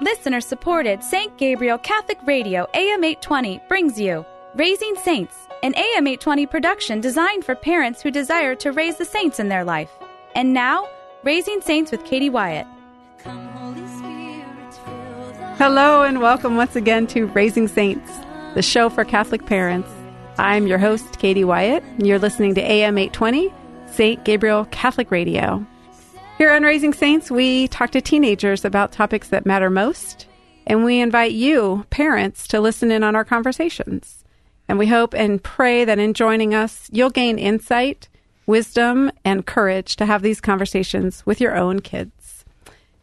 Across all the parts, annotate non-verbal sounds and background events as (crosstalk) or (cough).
Listener supported St. Gabriel Catholic Radio AM 820 brings you Raising Saints, an AM 820 production designed for parents who desire to raise the saints in their life. And now, Raising Saints with Katie Wyatt. Hello, and welcome once again to Raising Saints, the show for Catholic parents. I'm your host, Katie Wyatt, and you're listening to AM 820, St. Gabriel Catholic Radio. Here on Raising Saints, we talk to teenagers about topics that matter most, and we invite you, parents, to listen in on our conversations. And we hope and pray that in joining us, you'll gain insight, wisdom, and courage to have these conversations with your own kids.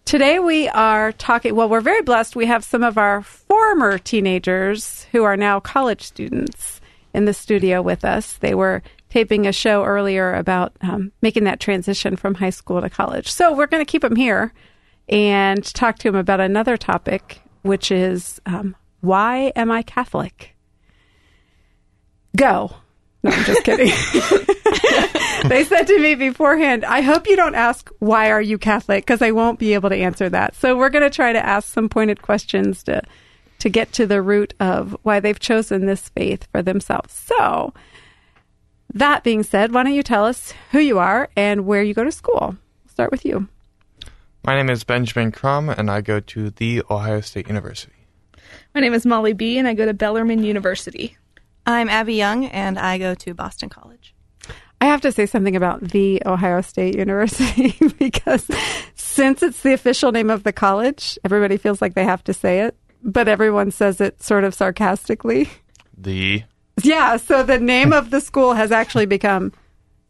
Today, we are talking, well, we're very blessed. We have some of our former teenagers who are now college students in the studio with us. They were taping a show earlier about um, making that transition from high school to college. So we're going to keep him here and talk to him about another topic, which is um, why am I Catholic? Go. No, I'm just kidding. (laughs) they said to me beforehand, I hope you don't ask, why are you Catholic? Because I won't be able to answer that. So we're going to try to ask some pointed questions to, to get to the root of why they've chosen this faith for themselves. So, that being said, why don't you tell us who you are and where you go to school? We'll start with you. My name is Benjamin Crum, and I go to The Ohio State University. My name is Molly B., and I go to Bellarmine University. I'm Abby Young, and I go to Boston College. I have to say something about the Ohio State University (laughs) because since it's the official name of the college, everybody feels like they have to say it, but everyone says it sort of sarcastically. The yeah, so the name of the school has actually become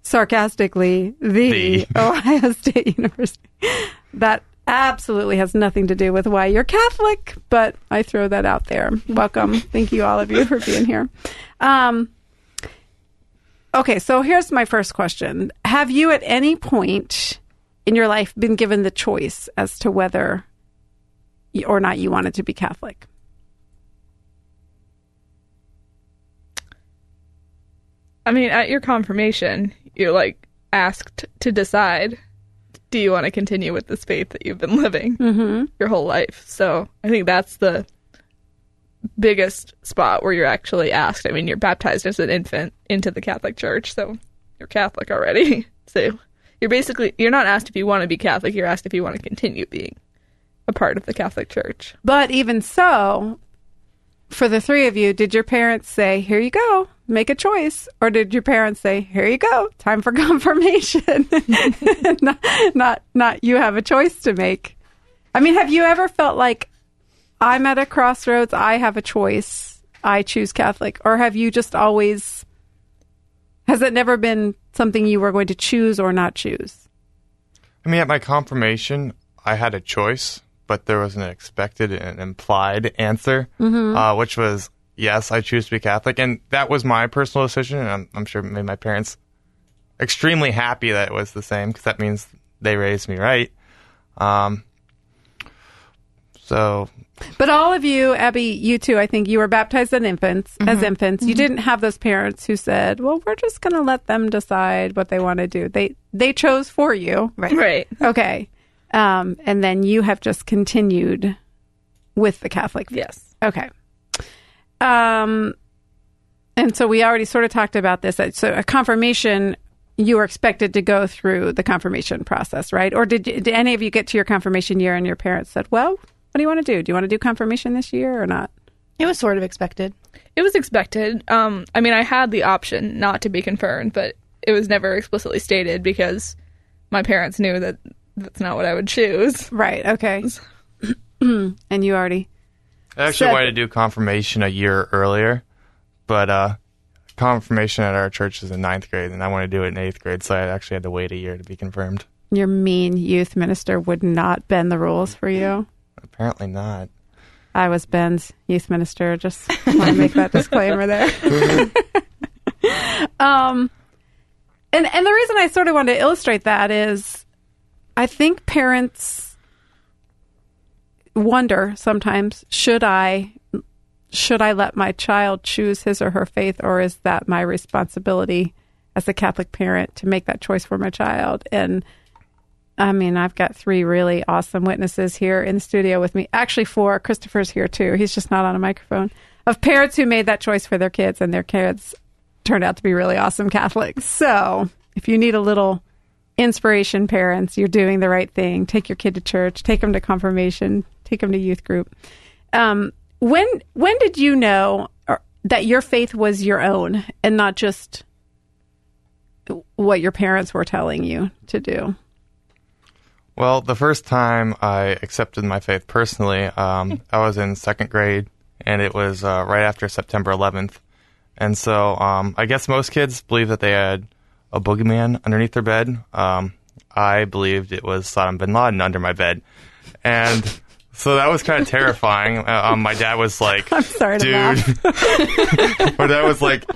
sarcastically the, the. (laughs) Ohio State University. That absolutely has nothing to do with why you're Catholic, but I throw that out there. Welcome. Thank you, all of you, for being here. Um, okay, so here's my first question Have you at any point in your life been given the choice as to whether or not you wanted to be Catholic? I mean, at your confirmation, you're like asked to decide do you want to continue with this faith that you've been living mm-hmm. your whole life? So I think that's the biggest spot where you're actually asked. I mean, you're baptized as an infant into the Catholic Church, so you're Catholic already. (laughs) So you're basically you're not asked if you want to be Catholic. You're asked if you want to continue being a part of the Catholic Church. But even so, for the three of you, did your parents say, "Here you go"? make a choice or did your parents say here you go time for (laughs) confirmation (laughs) not, not not you have a choice to make i mean have you ever felt like i'm at a crossroads i have a choice i choose catholic or have you just always has it never been something you were going to choose or not choose i mean at my confirmation i had a choice but there was an expected and implied answer mm-hmm. uh, which was yes, I choose to be Catholic, and that was my personal decision. And I'm, I'm sure made my parents extremely happy that it was the same because that means they raised me right. Um, so, but all of you, Abby, you too, I think you were baptized as infants. Mm-hmm. As infants, mm-hmm. you didn't have those parents who said, "Well, we're just going to let them decide what they want to do." They they chose for you, right? Right. Okay, um, and then you have just continued with the Catholic. Faith. Yes. Okay. Um, and so we already sort of talked about this. So a confirmation, you were expected to go through the confirmation process, right? Or did, did any of you get to your confirmation year and your parents said, "Well, what do you want to do? Do you want to do confirmation this year or not?" It was sort of expected. It was expected. Um, I mean, I had the option not to be confirmed, but it was never explicitly stated because my parents knew that that's not what I would choose. Right. Okay. (clears throat) and you already I actually wanted to do confirmation a year earlier, but uh, confirmation at our church is in ninth grade, and I want to do it in eighth grade, so I actually had to wait a year to be confirmed. Your mean youth minister would not bend the rules for you. Apparently not. I was Ben's youth minister. Just want to make that disclaimer there. (laughs) (laughs) um, and and the reason I sort of want to illustrate that is, I think parents wonder sometimes should I should I let my child choose his or her faith or is that my responsibility as a Catholic parent to make that choice for my child and I mean, I've got three really awesome witnesses here in the studio with me. Actually, four. Christopher's here too. He's just not on a microphone. Of parents who made that choice for their kids, and their kids turned out to be really awesome Catholics. So, if you need a little inspiration, parents, you're doing the right thing. Take your kid to church. Take them to confirmation. Take them to youth group. Um, when when did you know that your faith was your own and not just what your parents were telling you to do? Well, the first time I accepted my faith personally, um, (laughs) I was in second grade, and it was uh, right after September 11th. And so um, I guess most kids believe that they had a boogeyman underneath their bed. Um, I believed it was Saddam bin Laden under my bed. And so that was kind of terrifying. Uh, um, my dad was like, (laughs) I'm sorry dude. (laughs) my dad was like,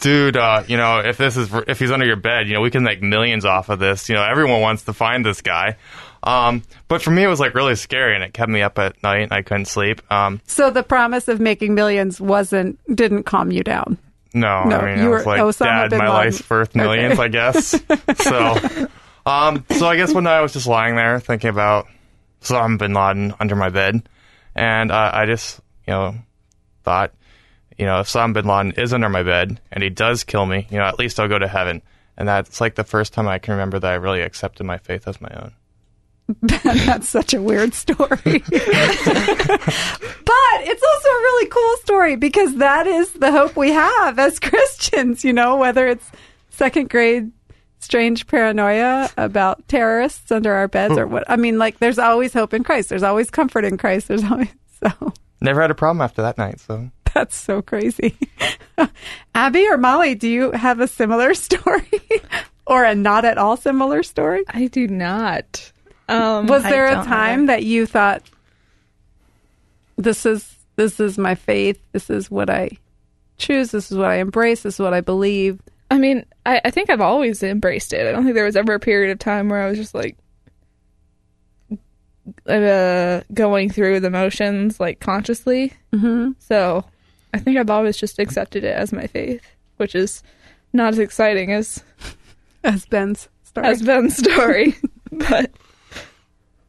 dude, uh, you know, if this is if he's under your bed, you know, we can make millions off of this. You know, everyone wants to find this guy. Um, but for me, it was like really scary, and it kept me up at night, and I couldn't sleep. Um, So the promise of making millions wasn't didn't calm you down. No, No, I mean, you were was like, Osama dad, bin my Laden. life's worth millions, I guess. (laughs) so, um, so I guess one night I was just lying there thinking about Osama bin Laden under my bed, and uh, I just, you know, thought, you know, if Osama bin Laden is under my bed and he does kill me, you know, at least I'll go to heaven. And that's like the first time I can remember that I really accepted my faith as my own. (laughs) That's such a weird story. (laughs) but it's also a really cool story because that is the hope we have as (laughs) Christians, you know, whether it's second grade strange paranoia about terrorists under our beds or hmm. what. I mean, like, there's always hope in Christ. There's always comfort in Christ. There's always, so Never had a problem after that night, so. that's so crazy. Abby or Molly, do you have a similar story or a not at all similar story? I do not. Um, Was there a time that you thought this is this is my faith, this is what I choose, this is what I embrace, this is what I believe? I mean, I, I think I've always embraced it. I don't think there was ever a period of time where I was just like uh, going through the motions like consciously. Mm-hmm. So I think I've always just accepted it as my faith, which is not as exciting as (laughs) As Ben's story. as Ben's story. (laughs) but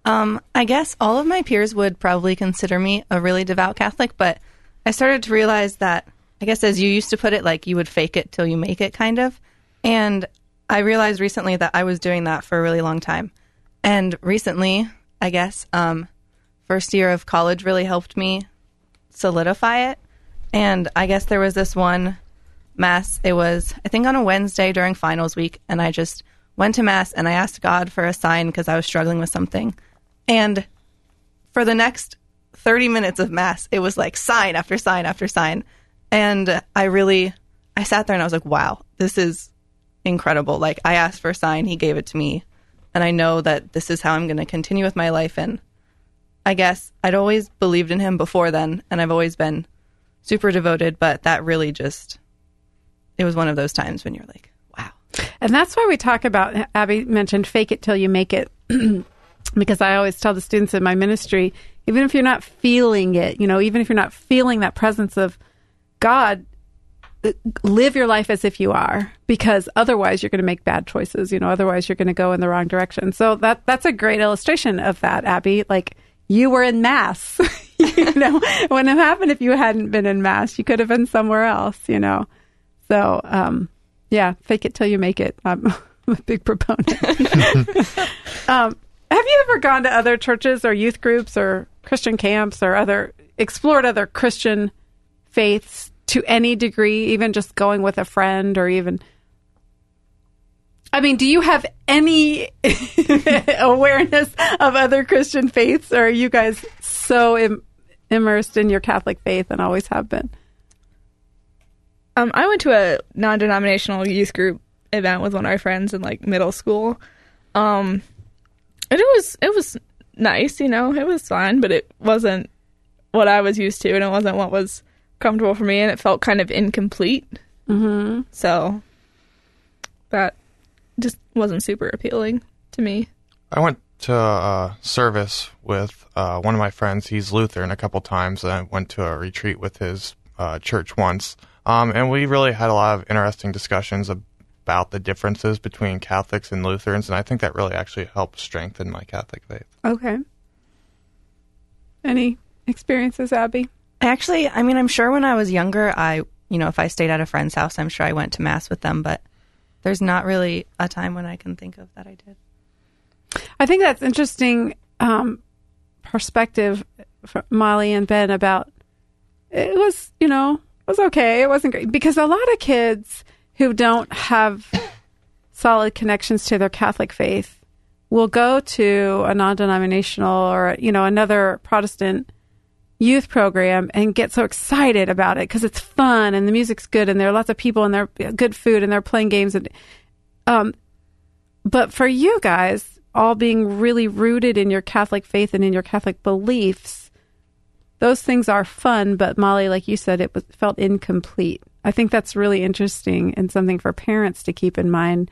Um, I guess all of my peers would probably consider me a really devout Catholic, but I started to realize that, I guess as you used to put it, like you would fake it till you make it, kind of. And I realized recently that I was doing that for a really long time. And recently, I guess, um, first year of college really helped me solidify it. And I guess there was this one mass. It was, I think, on a Wednesday during finals week, and I just went to mass and I asked God for a sign because I was struggling with something. And for the next 30 minutes of mass, it was like sign after sign after sign. And I really, I sat there and I was like, wow, this is incredible. Like, I asked for a sign, he gave it to me. And I know that this is how I'm going to continue with my life. And I guess I'd always believed in him before then, and I've always been super devoted, but that really just, it was one of those times when you're like, wow. And that's why we talk about, Abby mentioned fake it till you make it. (clears throat) because I always tell the students in my ministry, even if you're not feeling it, you know, even if you're not feeling that presence of God, live your life as if you are, because otherwise you're going to make bad choices. You know, otherwise you're going to go in the wrong direction. So that that's a great illustration of that, Abby. Like you were in mass. (laughs) you know, it wouldn't have happened if you hadn't been in mass. You could have been somewhere else. You know. So, um, yeah, fake it till you make it. I'm, I'm (laughs) a big proponent. (laughs) um, have you ever gone to other churches or youth groups or Christian camps or other explored other Christian faiths to any degree, even just going with a friend or even? I mean, do you have any (laughs) awareness of other Christian faiths, or are you guys so Im- immersed in your Catholic faith and always have been? Um, I went to a non-denominational youth group event with one of my friends in like middle school. Um, and it was it was nice, you know, it was fine, but it wasn't what I was used to, and it wasn't what was comfortable for me, and it felt kind of incomplete. Mm-hmm. So that just wasn't super appealing to me. I went to a service with uh, one of my friends. He's Lutheran a couple times, and I went to a retreat with his uh, church once. Um, and we really had a lot of interesting discussions ab- about the differences between Catholics and Lutherans, and I think that really actually helped strengthen my Catholic faith. Okay. Any experiences, Abby? Actually, I mean, I'm sure when I was younger, I, you know, if I stayed at a friend's house, I'm sure I went to mass with them, but there's not really a time when I can think of that I did. I think that's interesting um, perspective for Molly and Ben about it was, you know, it was okay. It wasn't great because a lot of kids who don't have solid connections to their Catholic faith will go to a non-denominational or you know another Protestant youth program and get so excited about it because it's fun and the music's good and there are lots of people and they're good food and they're playing games and um but for you guys all being really rooted in your Catholic faith and in your Catholic beliefs those things are fun but Molly like you said it was, felt incomplete I think that's really interesting and something for parents to keep in mind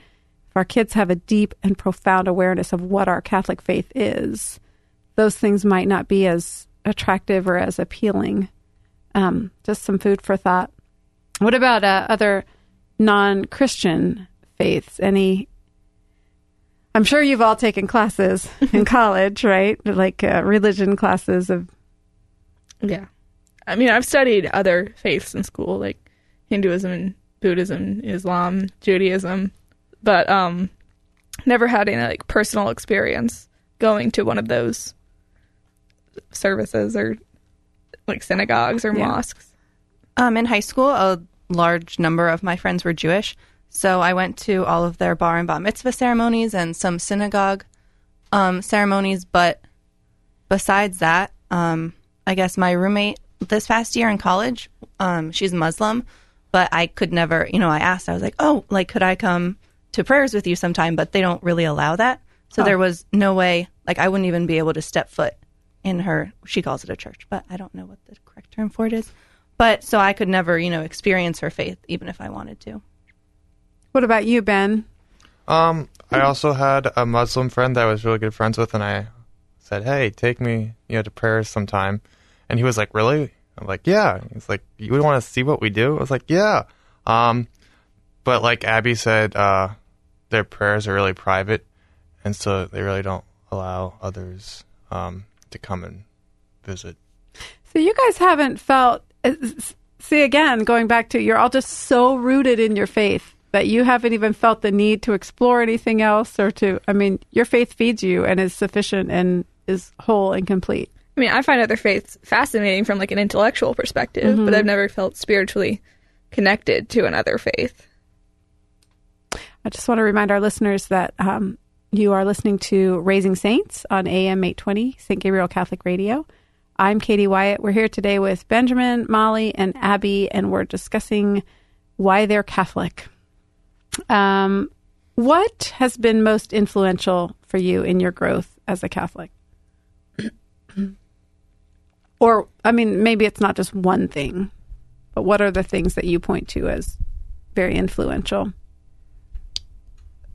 if our kids have a deep and profound awareness of what our Catholic faith is those things might not be as attractive or as appealing. Um, just some food for thought. What about uh, other non Christian faiths? Any? I'm sure you've all taken classes (laughs) in college, right? Like uh, religion classes of. Yeah. I mean, I've studied other faiths in school, like Hinduism and Buddhism, Islam, Judaism, but um, never had any like personal experience going to one of those services or like synagogues or Yeah. mosques. Um, in high school, a large number of my friends were Jewish, so I went to all of their bar and bat mitzvah ceremonies and some synagogue um, ceremonies. But besides that, um, I guess my roommate this past year in college, um, she's Muslim, but I could never, you know, I asked, I was like, oh, like, could I come to prayers with you sometime? But they don't really allow that. So Oh. there was no way, like, I wouldn't even be able to step foot in her, she calls it a church, but I don't know what the correct term for it is. But so I could never, you know, experience her faith, even if I wanted to. What about you, Ben? Um, I also had a Muslim friend that I was really good friends with, and I said, "Hey, take me, you know, to prayers sometime." And he was like, "Really?" I'm like, "Yeah." He's like, "You would want to see what we do?" I was like, "Yeah." Um, but like Abby said, uh, their prayers are really private, and so they really don't allow others um, to come and visit. So you guys haven't felt. uh, See again, going back to you're all just so rooted in your faith that you haven't even felt the need to explore anything else or to. I mean, your faith feeds you and is sufficient and is whole and complete. I mean, I find other faiths fascinating from like an intellectual perspective, but I've never felt spiritually connected to another faith. I just want to remind our listeners that um, you are listening to Raising Saints on AM 820, St. Gabriel Catholic Radio. I'm Katie Wyatt. We're here today with Benjamin, Molly, and Abby, and we're discussing why they're Catholic. Um, what has been most influential for you in your growth as a Catholic? (clears throat) or, I mean, maybe it's not just one thing, but what are the things that you point to as very influential?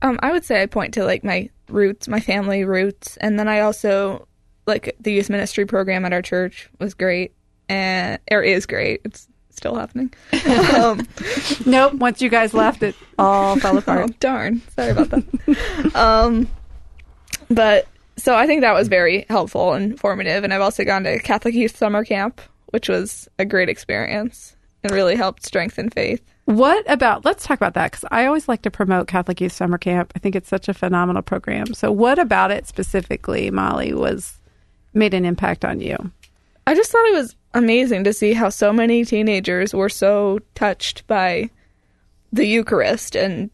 Um, I would say I point to like my roots, my family roots, and then I also like the youth ministry program at our church was great, and or is great. It's still happening. (laughs) um, Nope. Once you guys left, it all fell (laughs) oh apart. darn, sorry about that. (laughs) um, but so I think that was very helpful and formative, and I've also gone to Catholic Youth Summer Camp, which was a great experience and really helped strengthen faith. What about? Let's talk about that because I always like to promote Catholic Youth Summer Camp. I think it's such a phenomenal program. So, what about it specifically, Molly, was made an impact on you? I just thought it was amazing to see how so many teenagers were so touched by the Eucharist and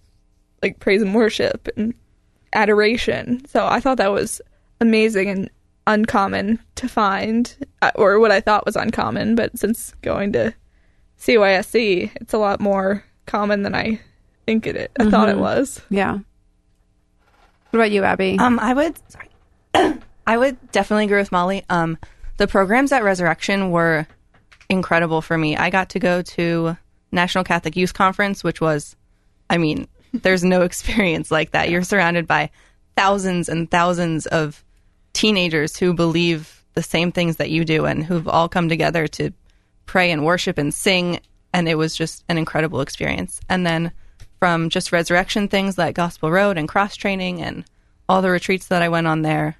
like praise and worship and adoration. So I thought that was amazing and uncommon to find, uh, or what I thought was uncommon. But since going to CYSC, it's a lot more common than I think it. I thought it was. Yeah. What about you, Abby? Um, I would, sorry, (coughs) I would definitely agree with Molly. Um, the programs at Resurrection were incredible for me. I got to go to National Catholic Youth Conference, which was, I mean, there's no (laughs) experience like that. You're surrounded by thousands and thousands of teenagers who believe the same things that you do and who've all come together to pray and worship and sing. And it was just an incredible experience. And then from just resurrection things like Gospel Road and cross training and all the retreats that I went on there.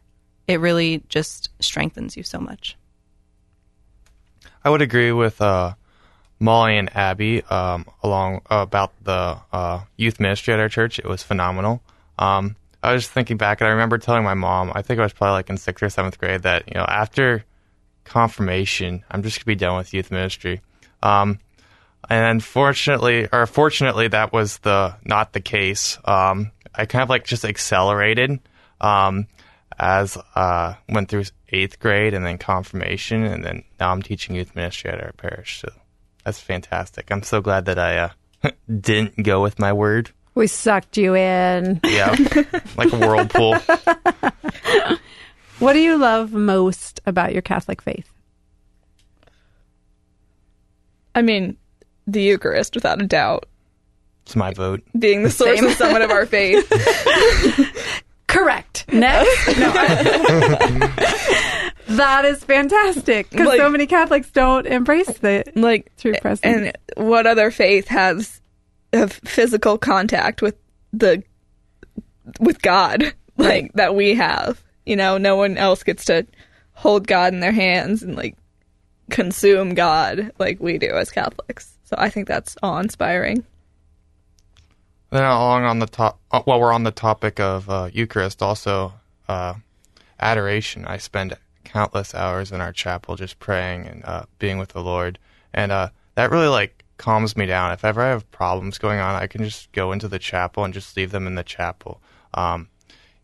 It really just strengthens you so much. I would agree with uh, Molly and Abby um, along uh, about the uh, youth ministry at our church. It was phenomenal. Um, I was thinking back, and I remember telling my mom. I think I was probably like in sixth or seventh grade that you know after confirmation, I'm just gonna be done with youth ministry. Um, and unfortunately, or fortunately, that was the not the case. Um, I kind of like just accelerated um, as uh, went through eighth grade and then confirmation, and then now I'm teaching youth ministry at our parish. So that's fantastic. I'm so glad that I uh, (laughs) didn't go with my word. We sucked you in. Yeah, (laughs) like a whirlpool. What do you love most about your Catholic faith? I mean, the Eucharist, without a doubt, It's my vote. being the source Same. and summit of our faith. (laughs) Correct. Next. (laughs) No. that is fantastic because Like- so many Catholics don't embrace the like true presence. and what other faith has of physical contact with the with God (laughs) like that we have. You know no one else gets to hold God in their hands and like consume God like we do as Catholics. So I think that's awe inspiring Then along on the top, uh, while we're on the topic of uh, Eucharist, also uh, adoration. I spend countless hours in our chapel just praying and uh, being with the Lord, and uh, that really like calms me down. If ever I have problems going on, I can just go into the chapel and just leave them in the chapel. Um,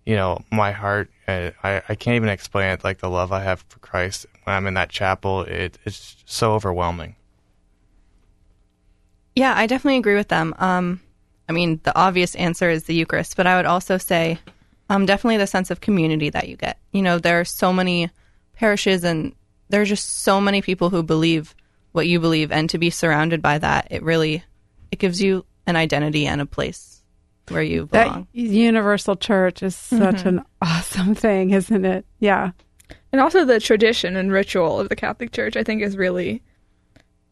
you know, my heart, uh, I, I can't even explain it. Like the love I have for Christ when I'm in that chapel, it, it's so overwhelming. Yeah, I definitely agree with them. Um, I mean, the obvious answer is the Eucharist, but I would also say um, definitely the sense of community that you get. You know, there are so many parishes and there are just so many people who believe what you believe, and to be surrounded by that, it really it gives you an identity and a place where you that belong. universal church is such mm-hmm. an awesome thing, isn't it? Yeah. and also the tradition and ritual of the Catholic Church I think is really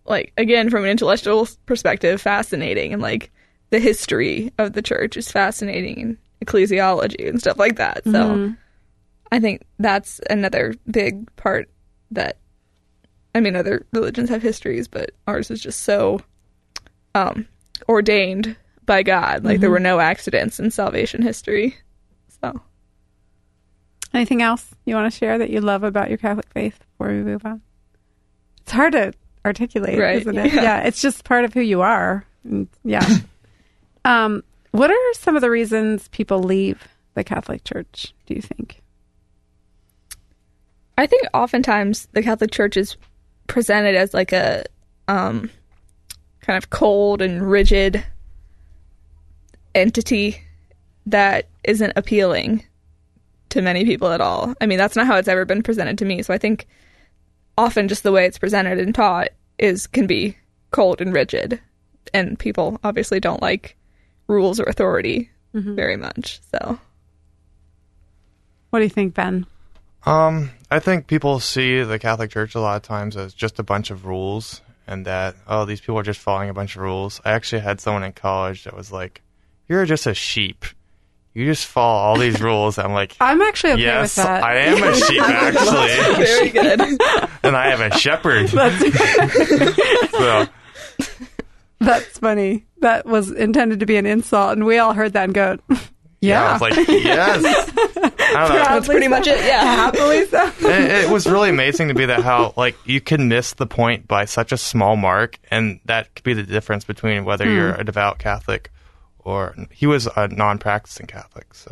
like again from an intellectual perspective fascinating and like the history of the church is fascinating and ecclesiology and stuff like that so mm-hmm. I think that's another big part that I mean other religions have histories but ours is just so um ordained by God like there were no accidents in salvation history so Anything else you want to share that you love about your Catholic faith before we move on? It's hard to articulate, Right, isn't it? yeah. Yeah, it's just part of who you are. Yeah. (laughs) um, what are some of the reasons people leave the Catholic Church? Do you think? I think oftentimes the Catholic Church is presented as like a um, kind of cold and rigid entity that isn't appealing to many people at all. I mean, that's not how it's ever been presented to me. So I think often just the way it's presented and taught is can be cold and rigid, and people obviously don't like rules or authority very much. So What do you think, Ben? Um, I think people see the Catholic Church a lot of times as just a bunch of rules, and that oh, these people are just following a bunch of rules. I actually had someone in college that was like, "You're just a sheep. You just follow all these rules." I'm like, I'm actually okay "Yes, with that. I am a (laughs) sheep actually, very good. (laughs) and I have a shepherd." (laughs) so That's funny. That was intended to be an insult, and we all heard that and go, yeah, yeah. I was like, "Yes." I don't know. That's pretty much it. Yeah. Happily so. (laughs) it, it was really amazing to be that how like you can miss the point by such a small mark, and that could be the difference between whether you're a devout Catholic or he was a non-practicing Catholic. So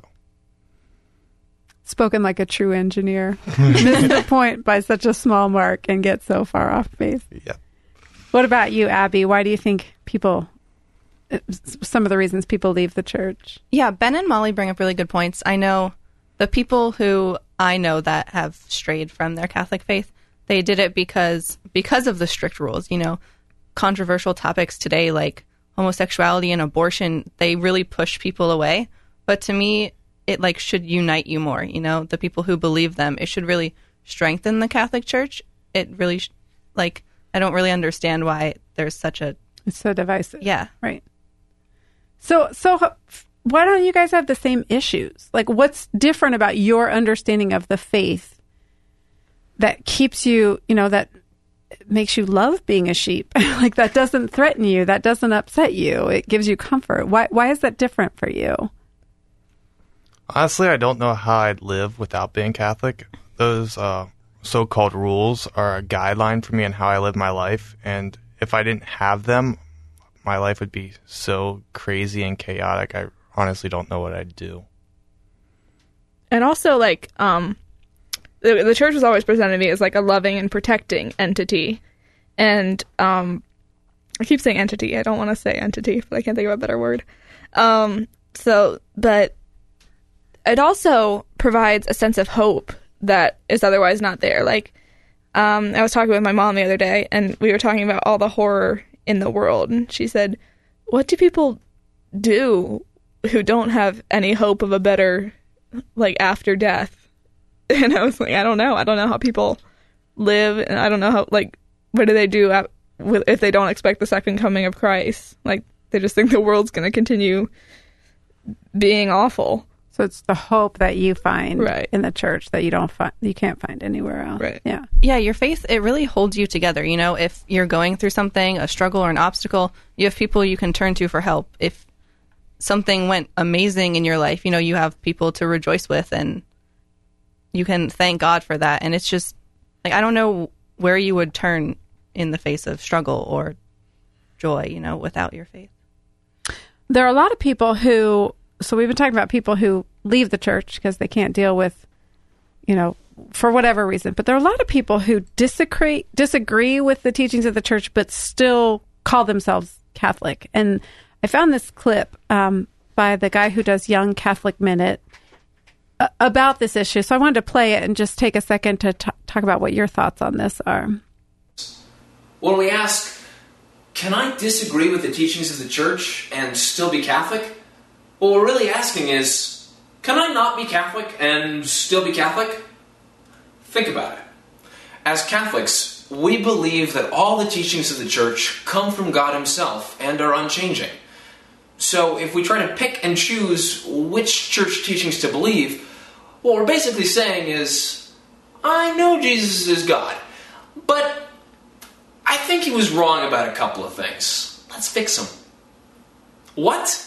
Spoken like a true engineer. (laughs) (laughs) miss the point by such a small mark and get so far off base. yeah, What about you, Abby? Why do you think people, uh, some of the reasons people leave the church? Yeah, Ben and Molly bring up really good points. I know the people who I know that have strayed from their Catholic faith, they did it because because of the strict rules, you know, controversial topics today like homosexuality and abortion, they really push people away. But to me, it like should unite you more, you know, the people who believe them. It should really strengthen the Catholic Church. It really sh- like I don't really understand why there's such a It's so divisive. yeah. Right. So, so why don't you guys have the same issues? Like, what's different about your understanding of the faith that keeps you, you know, that makes you love being a sheep? (laughs) like, that doesn't threaten you, that doesn't upset you, it gives you comfort. Why, why is that different for you? Honestly, I don't know how I'd live without being Catholic. Those uh, so called rules are a guideline for me and how I live my life. And if I didn't have them, my life would be so crazy and chaotic. I honestly don't know what I'd do. and also like um the, the church was always presented to me as like a loving and protecting entity. And um i keep saying entity. I don't want to say entity but i can't think of a better word. Um so but it also provides a sense of hope that is otherwise not there. Like um i was talking with my mom the other day and we were talking about all the horror in the world. And she said what do people do who don't have any hope of a better like after death (laughs) and i was like i don't know i don't know how people live and i don't know how like what do they do at, if they don't expect the second coming of christ like they just think the world's going to continue being awful So it's the hope that you find Right. in the church that you don't find, you can't find anywhere else. Right. Yeah. Yeah, your faith, it really holds you together. You know, if you're going through something, a struggle or an obstacle, you have people you can turn to for help. If something went amazing in your life, you know, you have people to rejoice with and you can thank God for that. And it's just like, I don't know where you would turn in the face of struggle or joy, you know, without your faith. There are a lot of people who, so we've been talking about people who leave the church because they can't deal with, you know, for whatever reason. But there are a lot of people who disagree disagree with the teachings of the church, but still call themselves Catholic. And I found this clip um, by the guy who does Young Catholic Minute uh, about this issue. So I wanted to play it and just take a second to t- talk about what your thoughts on this are. When we ask, can I disagree with the teachings of the church and still be Catholic? What we're really asking is, can I not be Catholic and still be Catholic? Think about it. As Catholics, we believe that all the teachings of the church come from God Himself and are unchanging. So if we try to pick and choose which church teachings to believe, what we're basically saying is, I know Jesus is God, but I think he was wrong about a couple of things. Let's fix them. What?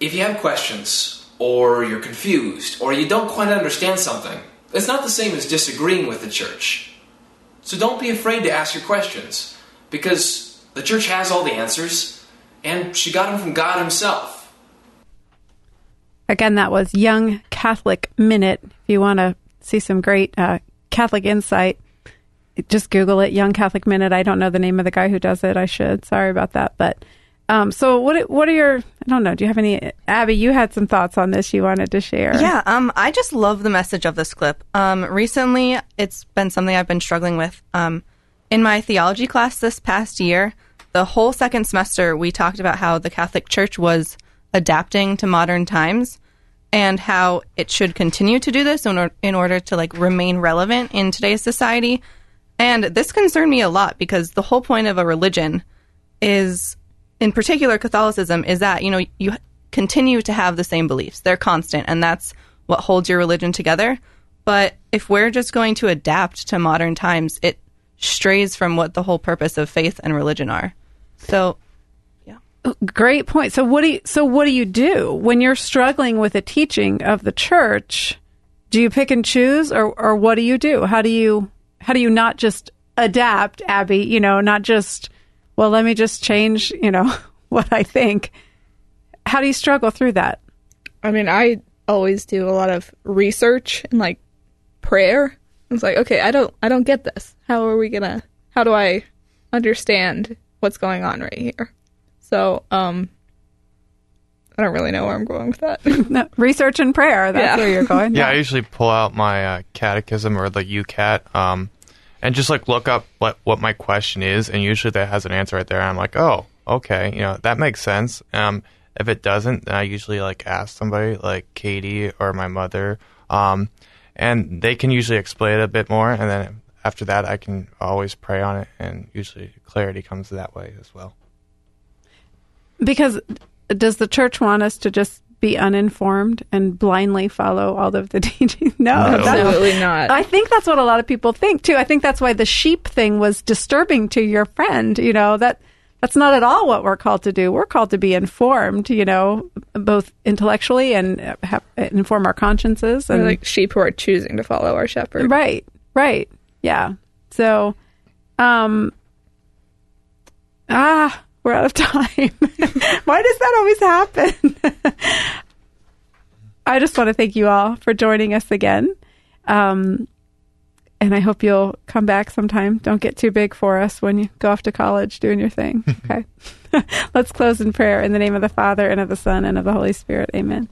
If you have questions, or you're confused, or you don't quite understand something, it's not the same as disagreeing with the church. So don't be afraid to ask your questions, because the church has all the answers, and she got them from God Himself. Again, that was Young Catholic Minute. If you want to see some great uh, Catholic insight, just Google it, Young Catholic Minute. I don't know the name of the guy who does it. I should. Sorry about that. But um, so, what? What are your? I don't know. Do you have any? Abby, you had some thoughts on this you wanted to share. Yeah, um, I just love the message of this clip. Um, recently, it's been something I've been struggling with. Um, in my theology class this past year, the whole second semester, we talked about how the Catholic Church was adapting to modern times and how it should continue to do this in, or- in order to like remain relevant in today's society. And this concerned me a lot because the whole point of a religion is in particular Catholicism is that you know you continue to have the same beliefs. They're constant and that's what holds your religion together. But if we're just going to adapt to modern times, it strays from what the whole purpose of faith and religion are. So, yeah. Great point. So what do you? So what do you do when you're struggling with a teaching of the church? Do you pick and choose, or or what do you do? How do you how do you not just adapt, Abby? You know, not just well, let me just change. You know (laughs) what I think. How do you struggle through that? I mean, I always do a lot of research and like prayer. It's like, okay, I don't, I don't get this. How are we gonna? How do I understand what's going on right here? So, um, I don't really know where I'm going with that. (laughs) No, research and prayer. That's Yeah. where you're going. Yeah, I usually pull out my uh, catechism or the YOUCAT, um, and just like look up what what my question is, and usually that has an answer right there. And I'm like, oh, okay, you know that makes sense. Um, if it doesn't, then I usually like ask somebody like Katie or my mother, um, and they can usually explain it a bit more. And then after that, I can always pray on it, and usually clarity comes that way as well. because does the church want us to just be uninformed and blindly follow all of the (laughs) teachings? No, No. Absolutely not. I think that's what a lot of people think too. I think that's why the sheep thing was disturbing to your friend. You know that that's not at all what we're called to do. We're called to be informed. You know, both intellectually and uh, have, inform our consciences We're and like sheep who are choosing to follow our shepherd. Right, right. Yeah. So, um, ah, we're out of (laughs) time. Why does that always happen? (laughs) I just want to thank you all for joining us again. Um, and I hope you'll come back sometime. Don't get too big for us when you go off to college doing your thing. (laughs) Okay. Let's close in prayer in the name of the Father and of the Son and of the Holy Spirit. Amen.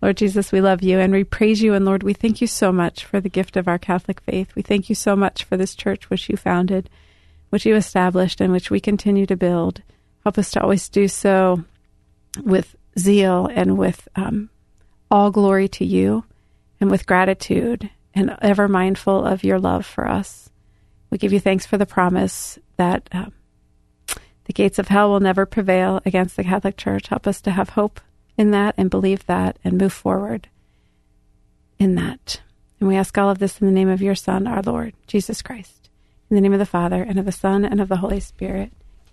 Lord Jesus, we love you and we praise you. And Lord, we thank you so much for the gift of our Catholic faith. We thank you so much for this church which you founded, which you established, and which we continue to build. Help us to always do so with zeal and with um, all glory to you and with gratitude and ever mindful of your love for us. We give you thanks for the promise that um, the gates of hell will never prevail against the Catholic Church. Help us to have hope in that and believe that and move forward in that. And we ask all of this in the name of your Son, our Lord, Jesus Christ. In the name of the Father, and of the Son, and of the Holy Spirit.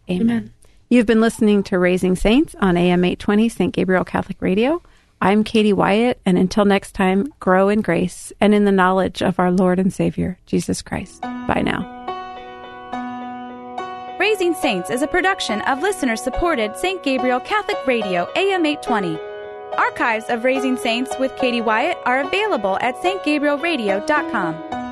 Amen. You've been listening to Raising Saints on AM 820 St. Gabriel Catholic Radio. I'm Katie Wyatt, and until next time, grow in grace and in the knowledge of our Lord and Savior, Jesus Christ. Bye now. Raising Saints is a production of listener supported St. Gabriel Catholic Radio AM 820. Archives of Raising Saints with Katie Wyatt are available at stgabrielradio.com.